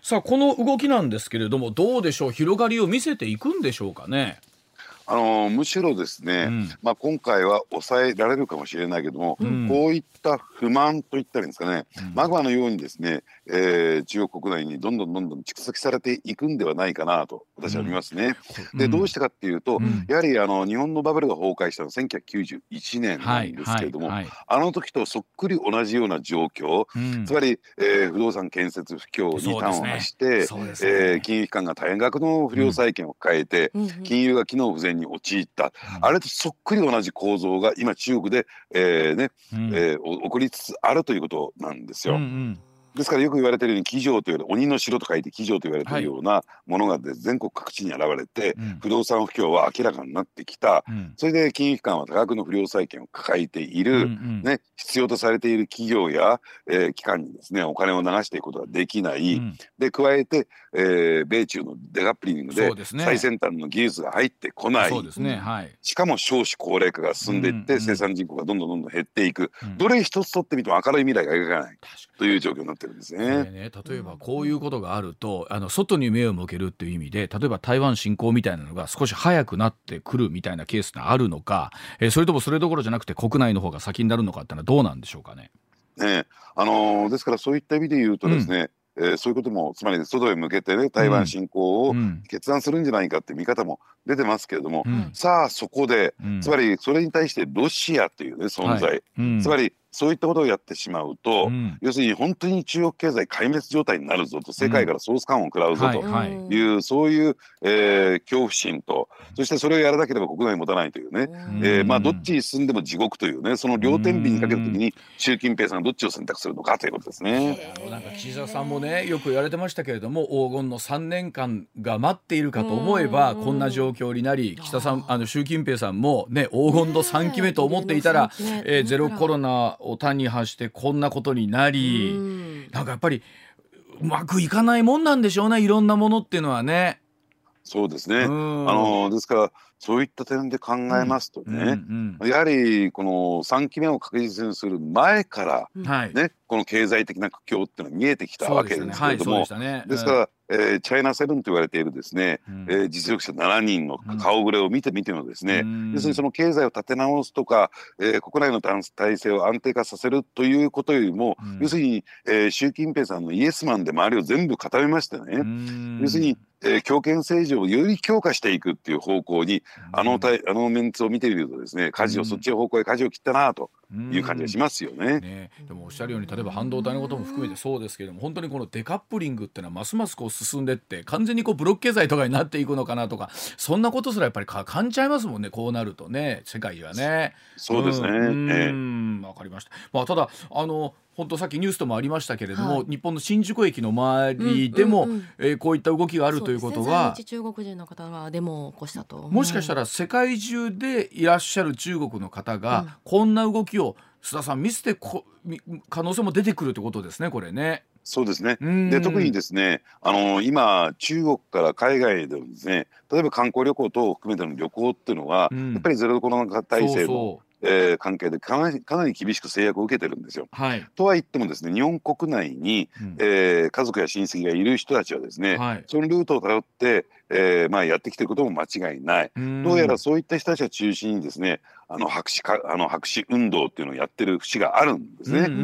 さあこの動きなんですけれどもどうでしょう？広がりを見せていくんでしょうかね？あのむしろですね、うん、まあ、今回は抑えられるかもしれないけども、うん、こういった不満といったらいいんですかね、うん、マグマのようにですね、えー、中国国内にどんどんどんどん蓄積されていくんではないかなと私は見ますね。でどうしてかっていうと、やはりあの日本のバブルが崩壊したのは1991年なんですけれども、はいはい。はい、あの時とそっくり同じような状況、つまり、えー、不動産建設不況に端を発して、ね。ね、えー、金融機関が大変額の不良債権を抱えて、金融が機能不全に陥った、あれとそっくり同じ構造が今中国で、えーねえー、起こりつつあるということなんですよ。うんうんですからよく言われてるように鬼城という鬼の城と書いて鬼城と言われてるようなものが全国各地に現れて、はい、不動産不況は明らかになってきた、うん、それで金融機関は多額の不良債権を抱えている、うんうん、ね、必要とされている企業や、えー、機関にですねお金を流していくことができない、うん、で加えて、えー、米中のデカップリングで最先端の技術が入ってこない、ね。はい、しかも少子高齢化が進んでいって、うんうん、生産人口がどんどんどんどん減っていく、どれ一つとってみても明るい未来が描かないという状況になってるんですね。ね例えばこういうことがあるとあの外に目を向けるっていう意味で例えば台湾侵攻みたいなのが少し早くなってくるみたいなケースがあるのか、えー、それともそれどころじゃなくて国内の方が先になるのかってのはどうなんでしょうかね？ねあのー、ですからそういった意味で言うとですね、うん、えー、そういうこともつまり外へ向けてね台湾侵攻を決断するんじゃないかって見方も出てますけれども、うん、さあそこで、うん、つまりそれに対してロシアというね存在、はい。つまりそういったことをやってしまうと、うん、要するに本当に中国経済壊滅状態になるぞと世界からソース感を食らうぞという、うん。はいはい、そういう、えー、恐怖心とそしてそれをやらなければ国内に持たないというね、うん、えー、まあ、どっちに進んでも地獄というねその両天秤にかけた時に習近平さんがどっちを選択するのかということですね。なんか岸田さんもねよく言われてましたけれども黄金の3年間が待っているかと思えばこんな状況になり岸田さんあの習近平さんもね黄金の3期目と思っていたら、えー、ゼロコロナを単に発してこんなことになり、んなんかやっぱりうまくいかないもんなんでしょうねいろんなものっていうのはね。そうですね。あのですからそういった点で考えますとね、うん。うん、やはりこの3期目を確実にする前からね、ね、この経済的な苦境っていうのは見えてきたわけですけれども、ですね。はい、ですから、えー、チャイナセブンと言われているですね、うん、えー、実力者7人の顔ぶれを見てみてもですね、うん、要するにその経済を立て直すとか、えー、国内の体制を安定化させるということよりも、うん、要するに、えー、習近平さんのイエスマンで周りを全部固めましてね、要するにえー、強権政治をより強化していくっていう方向に、あのたあのメンツを見てみるとですね舵を、そっちの方向へ舵を切ったなという感じがしますよね,、ね。でもおっしゃるように例えば半導体のことも含めてそうですけれども本当にこのデカップリングっていうのはますますこう進んでって完全にこうブロック経済とかになっていくのかなとかそんなことすらやっぱり感じちゃいますもんね。こうなるとね世界はね。そうですね、うん、えー、分かりました、まあ、ただあの本当さっきニュースともありましたけれども、はい、日本の新宿駅の周りでも、うんうんうん、えー、こういった動きがあるということは、ね、中国人の方がデモを起こしたと。もしかしたら世界中でいらっしゃる中国の方が、こんな動きを須田さん見せてこ可能性も出てくるってことですねこれね。そうですね。で特にですね、あの今中国から海外でもですね、例えば観光旅行等を含めての旅行っていうのは、うん、やっぱりゼロコロナ体制のえー、関係でかなりかなり厳しく制約を受けてるんですよ。はい、とは言ってもですね日本国内に、うん、えー、家族や親戚がいる人たちはですね、はい、そのルートをたどって、えーまあ、やってきてることも間違いない。どうやらそういった人たちを中心にですねあの白紙かあの白紙運動っていうのをやってる節があるんですね、うんうんう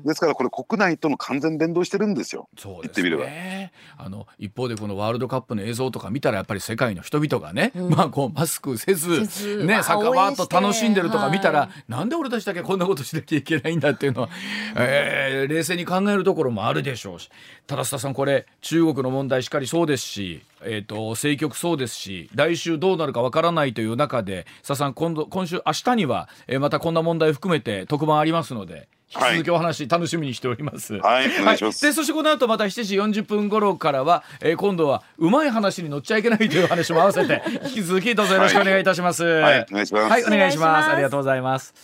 ん、ですからこれ国内との完全連動してるんですよ。そうです、ね、言ってみれば。あの一方でこのワールドカップの映像とか見たらやっぱり世界の人々がね、うん、まあこうマスクせずねサッカーバーッと楽しんでるとか見たら、はい、なんで俺たちだけこんなことしなきゃいけないんだっていうのは、えー、冷静に考えるところもあるでしょうし。ただ須田さんこれ中国の問題しっかりそうですしえーと、政局そうですし来週どうなるかわからないという中で佐さん今度今週明日には、えー、またこんな問題を含めて特番ありますので。引き続きお話楽しみにしております。はい、お願いします。で、そしてこの後また7時40分頃からは、えー、今度はうまい話に乗っちゃいけないという話も合わせて、引き続きどうぞよろしくお願いいたします。はい、お願いします。はい、お願いします。ありがとうございます。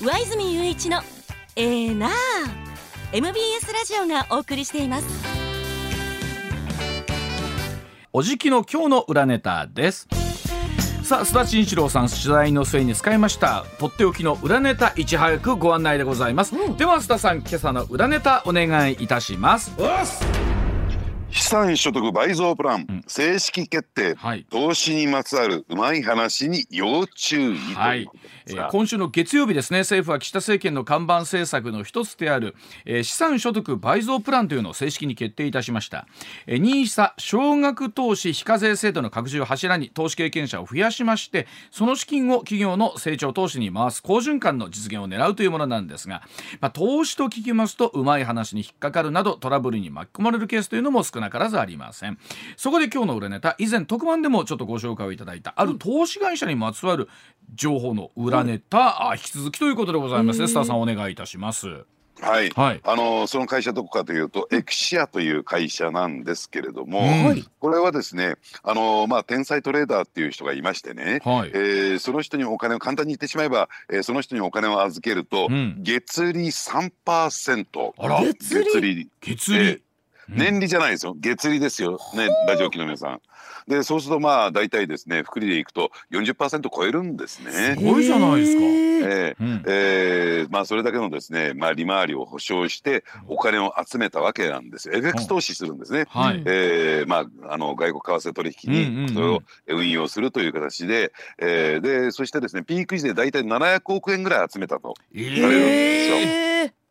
上泉雄一のえー、な MBS ラジオがお送りしています。おじきの今日の裏ネタです。さあ須田慎一郎さん取材の末に使いましたとっておきの裏ネタいち早くご案内でございます、うん、では須田さん今朝の裏ネタお願いいたします資産所得倍増プラン、うん、正式決定、はい、投資にまつわるうまい話に要注意はい。えー、今週の月曜日ですね政府は岸田政権の看板政策の一つである、えー、資産所得倍増プランというのを正式に決定いたしました、えー、NISA 少額投資非課税制度の拡充を柱に投資経験者を増やしましてその資金を企業の成長投資に回す好循環の実現を狙うというものなんですが、まあ、投資と聞きますとうまい話に引っかかるなどトラブルに巻き込まれるケースというのも少なからずありません。そこで今日の裏ネタ以前特番でもちょっとご紹介をいただいたある投資会社にまつわる情報の裏ネタ、うん、引き続きということでございます。スターさんお願いいたします。はい、はい、あのその会社どこかというとエクシアという会社なんですけれども、はい、これはですねあの、まあ、天才トレーダーっていう人がいましてね、はい、えー、その人にお金を簡単に言ってしまえば、えー、その人にお金を預けると、うん、月利3%あら。月利。月利、えー年利じゃないですよ。月利ですよ。ねラジオ機の皆さん。でそうするとまあ大体ですね福利でいくと40%超えるんですね。すごいじゃないですか。えーうん、えー、まあそれだけのですねまあ利回りを保証してお金を集めたわけなんです。よ FX 投資するんですね、はい、えー、まああの外国為替取引にそれを運用するという形で、えー、でそしてですねピーク時で大体700億円ぐらい集めたと言われるんですよ。えー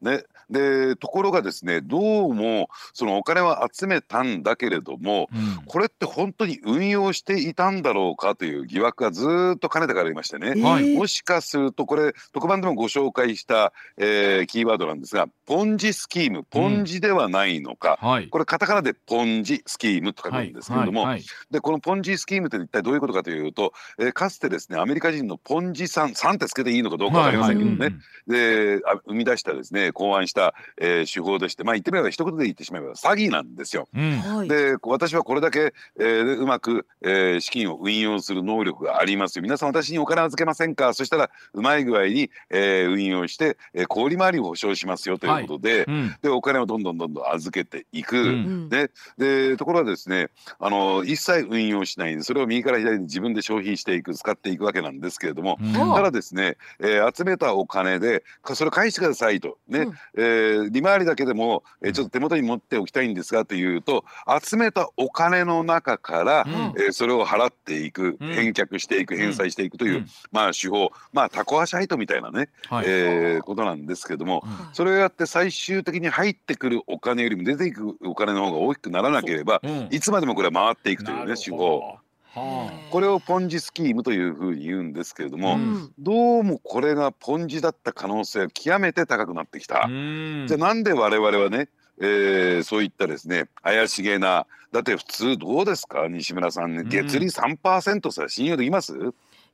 ね、でところがですねどうもそのお金は集めたんだけれども、うん、これって本当に運用していたんだろうかという疑惑がずっとかねてからありましてね、はい、もしかするとこれ特番でもご紹介した、えー、キーワードなんですがポンジスキームポンジではないのか、うんはい、これカタカナでポンジスキームと書くんですけれども、はい、でこのポンジスキームって一体どういうことかというと、えー、かつてですねアメリカ人のポンジさんさんってつけていいのかどうか分かりませんけどね、で生み出したですね考案した、えー、手法でしてまあ言ってみれば一言で言ってしまえば詐欺なんですよ。うん、で私はこれだけ、えー、うまく、えー、資金を運用する能力がありますよ。皆さん私にお金預けませんか？そしたらうまい具合に、えー、運用して、えー、小売回りを保証しますよということではいうん、でお金をどんどんどんどん預けていく、うん、ででところがですねあの一切運用しない。でそれを右から左に自分で消費していく使っていくわけなんですけれども、ただですね、えー、集めたお金でそれ返してくださいとね、えー、利回りだけでも、えー、ちょっと手元に持っておきたいんですがというと集めたお金の中から、うん、えー、それを払っていく、返却していく返済していくという、うん、まあ手法まあタコ足配当みたいなね、はい、えー、ことなんですけども、それをやって最終的に入ってくるお金よりも出ていくお金の方が大きくならなければ、いつまでもこれは回っていくというね手法。はあ、これをポンジスキームというふうに言うんですけれども、うん、どうもこれがポンジだった可能性が極めて高くなってきた。じゃあなんで我々はね、えー、そういったですね怪しげなだって普通どうですか？西村さんね月利3%さ信用できます？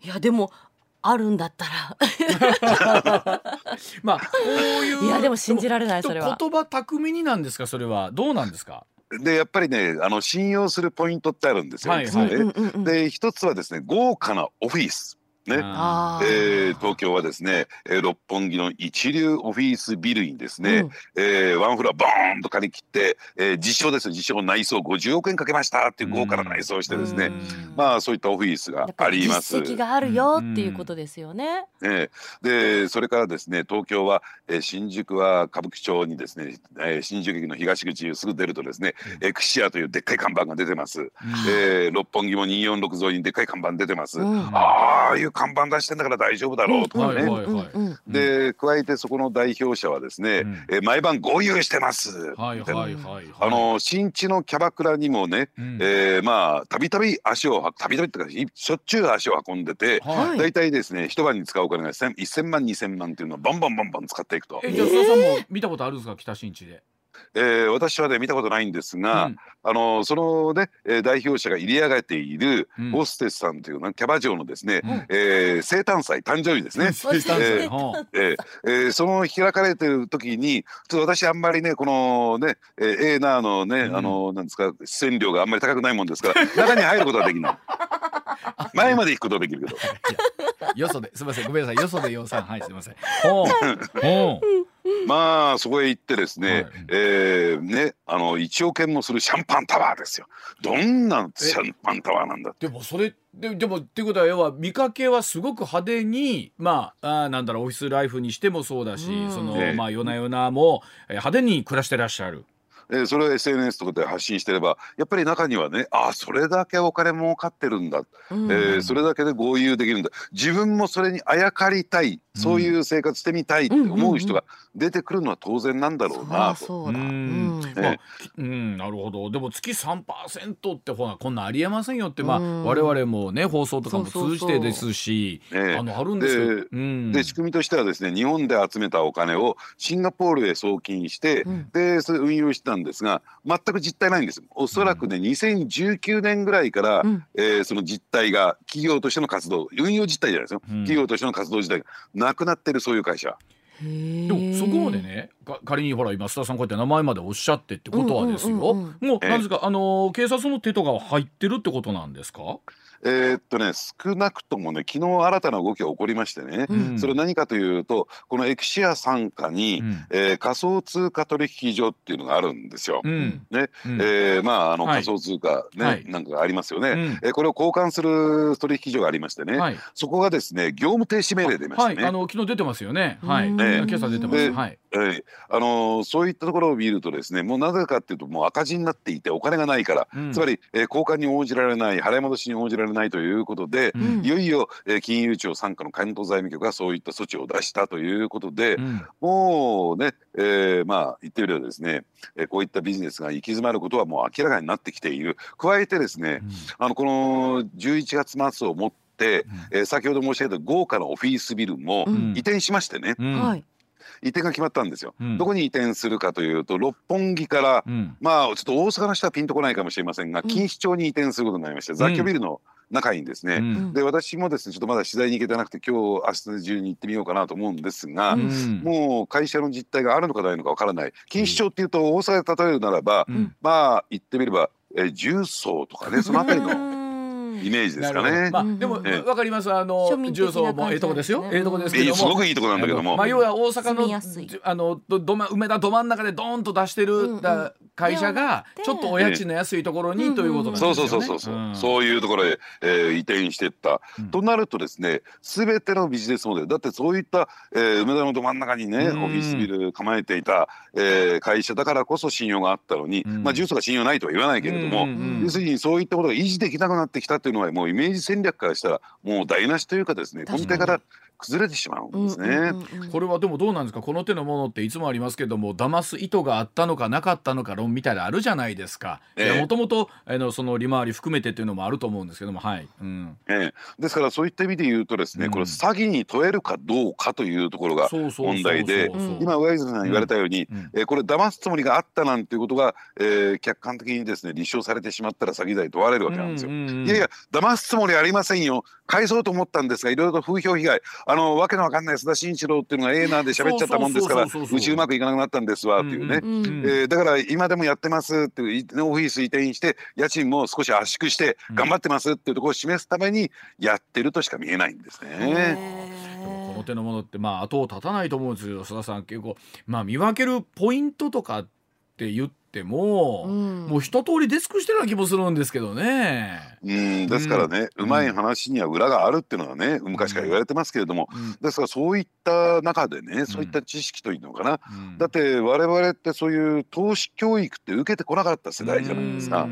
いやでもあるんだったら。まあこういういやでも信じられないそれは。言葉巧みになんですか？それは。どうなんですか？でやっぱりねあの信用するポイントってあるんですよ。はいはい、で一つはですね豪華なオフィスね、えー、東京はですね、えー、六本木の一流オフィスビルにですね、うん、えー、ワンフロアボーンと借り切って、えー、実証です実証内装50億円かけましたっていう豪華な内装をしてですね、まあそういったオフィスがあります。実績があるよっていうことですよね。えー、でそれからですね東京は、えー、新宿は歌舞伎町にですね、えー、新宿駅の東口すぐ出るとですね、エクシアというでっかい看板が出てます。えー、六本木も246沿いにでっかい看板出てます。ああいう看板出してんだから大丈夫だろうとかね。で加えてそこの代表者はですね、うん、え毎晩合流してます。あの新地のキャバクラにもね、うん、えー、まあたびたび足をたびたびってかしょっちゅう足を運んでて、はい、大体ですね一晩に使うお金が1000万2000万っていうのをバンバンバンバン使っていくと。えじゃあ須田さんも見たことあるんですか？北新地で。えー、私はね見たことないんですが、うん、あのそのね、えー、代表者が入り上げているホステスさんというのキャバ嬢のですね、うん、えー、生誕祭誕生日ですね、えーえー、その開かれてる時にちょっと私あんまりねこのね、えー、エーナーのね、うん、あのなんですか出演料があんまり高くないもんですから中に入ることはできない。前まで行くことはできるけど。よそですみませんごめんなさいよそで養蚕はいすみません。ほう。ほうまあそこへ行ってですね、はい、えー、ねあの1億円もするシャンパンタワーですよ。どんなシャンパンタワーなんだでもそれででもっていうことは要は見かけはすごく派手にまああなんだろうオフィスライフにしてもそうだし、その、まあ夜な夜なも派手に暮らしてらっしゃる。えー、それを SNS とかで発信してればやっぱり中にはねあそれだけお金儲かってるんだ、うん、えー、それだけで合流できるんだ。自分もそれにあやかりたいそういう生活してみたいって思う人が出てくるのは当然なんだろうなと。うん、ね。うん、なるほど。でも月3%ってほらこんなありえませんよって、まあ、我々もね放送とかも通じてですしあのあるんですよ。で仕組みとしてはですね日本で集めたお金をシンガポールへ送金して、でそれ運用したんですが全く実態ないんです。おそらくね、うん、2019年ぐらいから、うん、えー、その実態が企業としての活動運用実態じゃないですよ、うん、企業としての活動自体がなくなってるそういう会社。でもそこまでね仮にほら今須田さんこうやって名前までおっしゃってってことはですよ、もう何ですかあの警察の手とかは入ってるってことなんですか？えー、っとね少なくともね昨日新たな動きが起こりましてね、うん、それ何かというとこのエクシア傘下に、うん、えー、仮想通貨取引所っていうのがあるんですよ。うん、ね、うん、えー、まああの仮想通貨ね、はい、なんかありますよね、うん、えー、これを交換する取引所がありましてね、はい、そこがですね業務停止命令出ましたね。はい、あの昨日出てますよね。はい。ね、今朝出てます。はい。えー、あのー、そういったところを見るとですねもうなぜかっていうともう赤字になっていてお金がないから、つまり、えー、交換に応じられない払い戻しに応じられないということで、うん、いよいよ、えー、金融庁傘下の関東財務局がそういった措置を出したということで、うん、もうね、えー、まあ言ってみればですね、えー、こういったビジネスが行き詰まることはもう明らかになってきている。加えてですね、うん、あのこの11月末をもって、えー、先ほど申し上げた豪華なオフィスビルも移転しましてね、はい。移転が決まったんですよ、うん、どこに移転するかというと六本木から、うん、まあちょっと大阪の人はピンとこないかもしれませんが錦糸町に移転することになりまして、雑居ビルの仲いいんですね、うん、で私もですねちょっとまだ取材に行けてなくて今日明日中に行ってみようかなと思うんですが、うん、もう会社の実態があるのかないのかわからない。錦糸町っていうと大阪で例えるならば、うん、まあ言ってみればえ重曹とかねその辺りのイメージですかね。まあでもわかります。あの重曹もええとこですよ。ええとこですけども。すごくいいとこなんだけども。まあ要は大阪のあのどま梅田ど真ん中でドーンと出してる会社がちょっとお家賃の安いところにということなんですよね。そうそうそうそう。そういうところへえ移転していった。となるとですねすべてのビジネスモデルだってそういったえ梅田のど真ん中にねオフィスビル構えていたえ会社だからこそ信用があったのにまあ重曹が信用ないとは言わないけれども要するにそういったことが維持できなくなってきたっていうのはもうイメージ戦略からしたらもう台無しというかですね根底から崩れてしまうんですね、これはでもどうなんですか？この手のものっていつもありますけども騙す意図があったのかなかったのか論みたいなあるじゃないですか。もともとその利回り含めてっていうのもあると思うんですけどもはい、うん。えー、ですからそういった意味で言うとですね、うん、これ詐欺に問えるかどうかというところが問題で今上泉さん言われたように、うん、えー、これ騙すつもりがあったなんていうことが、えー、客観的にですね立証されてしまったら詐欺罪問われるわけなんですよ。いやいや騙すつもりありませんよ返そうと思ったんですがいろいろと風評被害。あのわけのわかんない須田慎一郎っていうのがええなんで喋っちゃったもんですからうちうまくいかなくなったんですわっていうね、うんうん、えー、だから今でもやってますっていうオフィス移転して家賃も少し圧縮して頑張ってますっていうところを示すためにやってるとしか見えないんですね。この手のものってまあ後を絶たないと思うんですよ須田さん結構まあ見分けるポイントとかって言っても、うん、もう一通りデスクしてるような気もするんですけどね。うんですからね、うん、まい話には裏があるっていうのはね昔から言われてますけれども、うん、ですからそういった中でねそういった知識というのかな、だって我々ってそういう投資教育って受けてこなかった世代じゃないですか。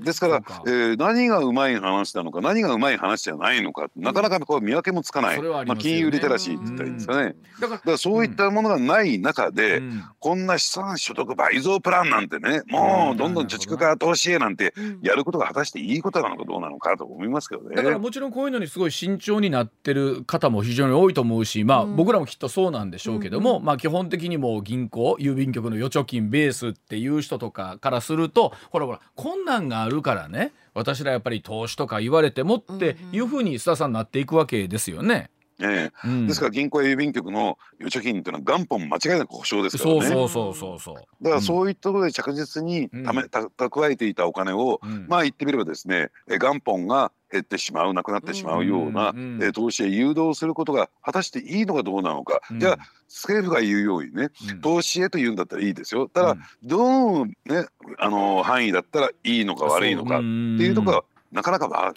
ですから、えー、何がうまい話なのか何がうまい話じゃないのかなかなかこう見分けもつかない、まあ、金融リテラシーって言ったらいいんですかね。だからそういったものがない中で、こんな資産所得倍増プランなんてねもうどんどん貯蓄から投資へなんてやることが果たしていいことなのかどうなのかと思いますけどね。だからもちろんこういうのにすごい慎重になってる方も非常に多いと思うし、まあ、僕らもきっとそうなんでしょうけども、まあ、基本的にも銀行郵便局の預貯金ベースっていう人とかからするとほらほら困難があるるからね私らやっぱり投資とか言われてもっていうふうに須田さんなっていくわけですよね。ええ、うん、ですから銀行や郵便局の預貯金っていうのは元本間違いなく保証ですからね。そうそうそうそうだからそういったところで着実にため、うん、蓄えていたお金を、うん、まあ言ってみればですね元本が減ってしまうなくなってしまうような、うんえ投資へ誘導することが果たしていいのかどうなのか、じゃあ政府が言うようにね、投資へと言うんだったらいいですよ。ただ、どの、ね、あの範囲だったらいいのか悪いのかっていうところはなかなか分か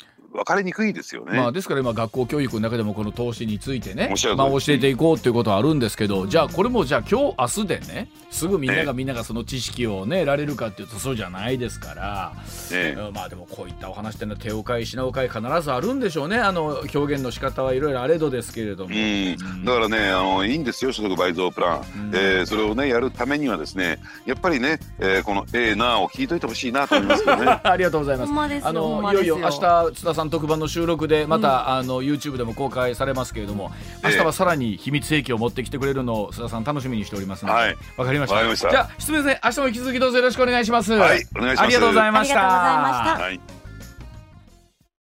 りにくいですよね。まあ、ですから今学校教育の中でもこの投資についてね、まあ、教えていこうということはあるんですけど、じゃあこれもじゃあ今日明日でねすぐみんながみんながその知識をね得られるかっていうとそうじゃないですから、ね、まあでもこういったお話っていうのは手を変え品を変え必ずあるんでしょうねあの表現の仕方はいろいろあれどですけれども。うんだからねあのいいんですよ所得倍増プラン、うん、えー、それをねやるためにはですねやっぱりね、えー、この「ええー、な」を聞いといてほしいなと思いますけどね。ありがとうございます。あのいよいよ明日津田さん特番の収録でまた、うん、あの YouTube でも公開されますけれども明日はさらに秘密兵器を持ってきてくれるのを須田さん楽しみにしておりますので、はい、わかりました？じゃあ失礼ですね明日も引き続きどうぞよろしくお願いします。はいお願いします。ありがとうございました。ありがとうございました、はい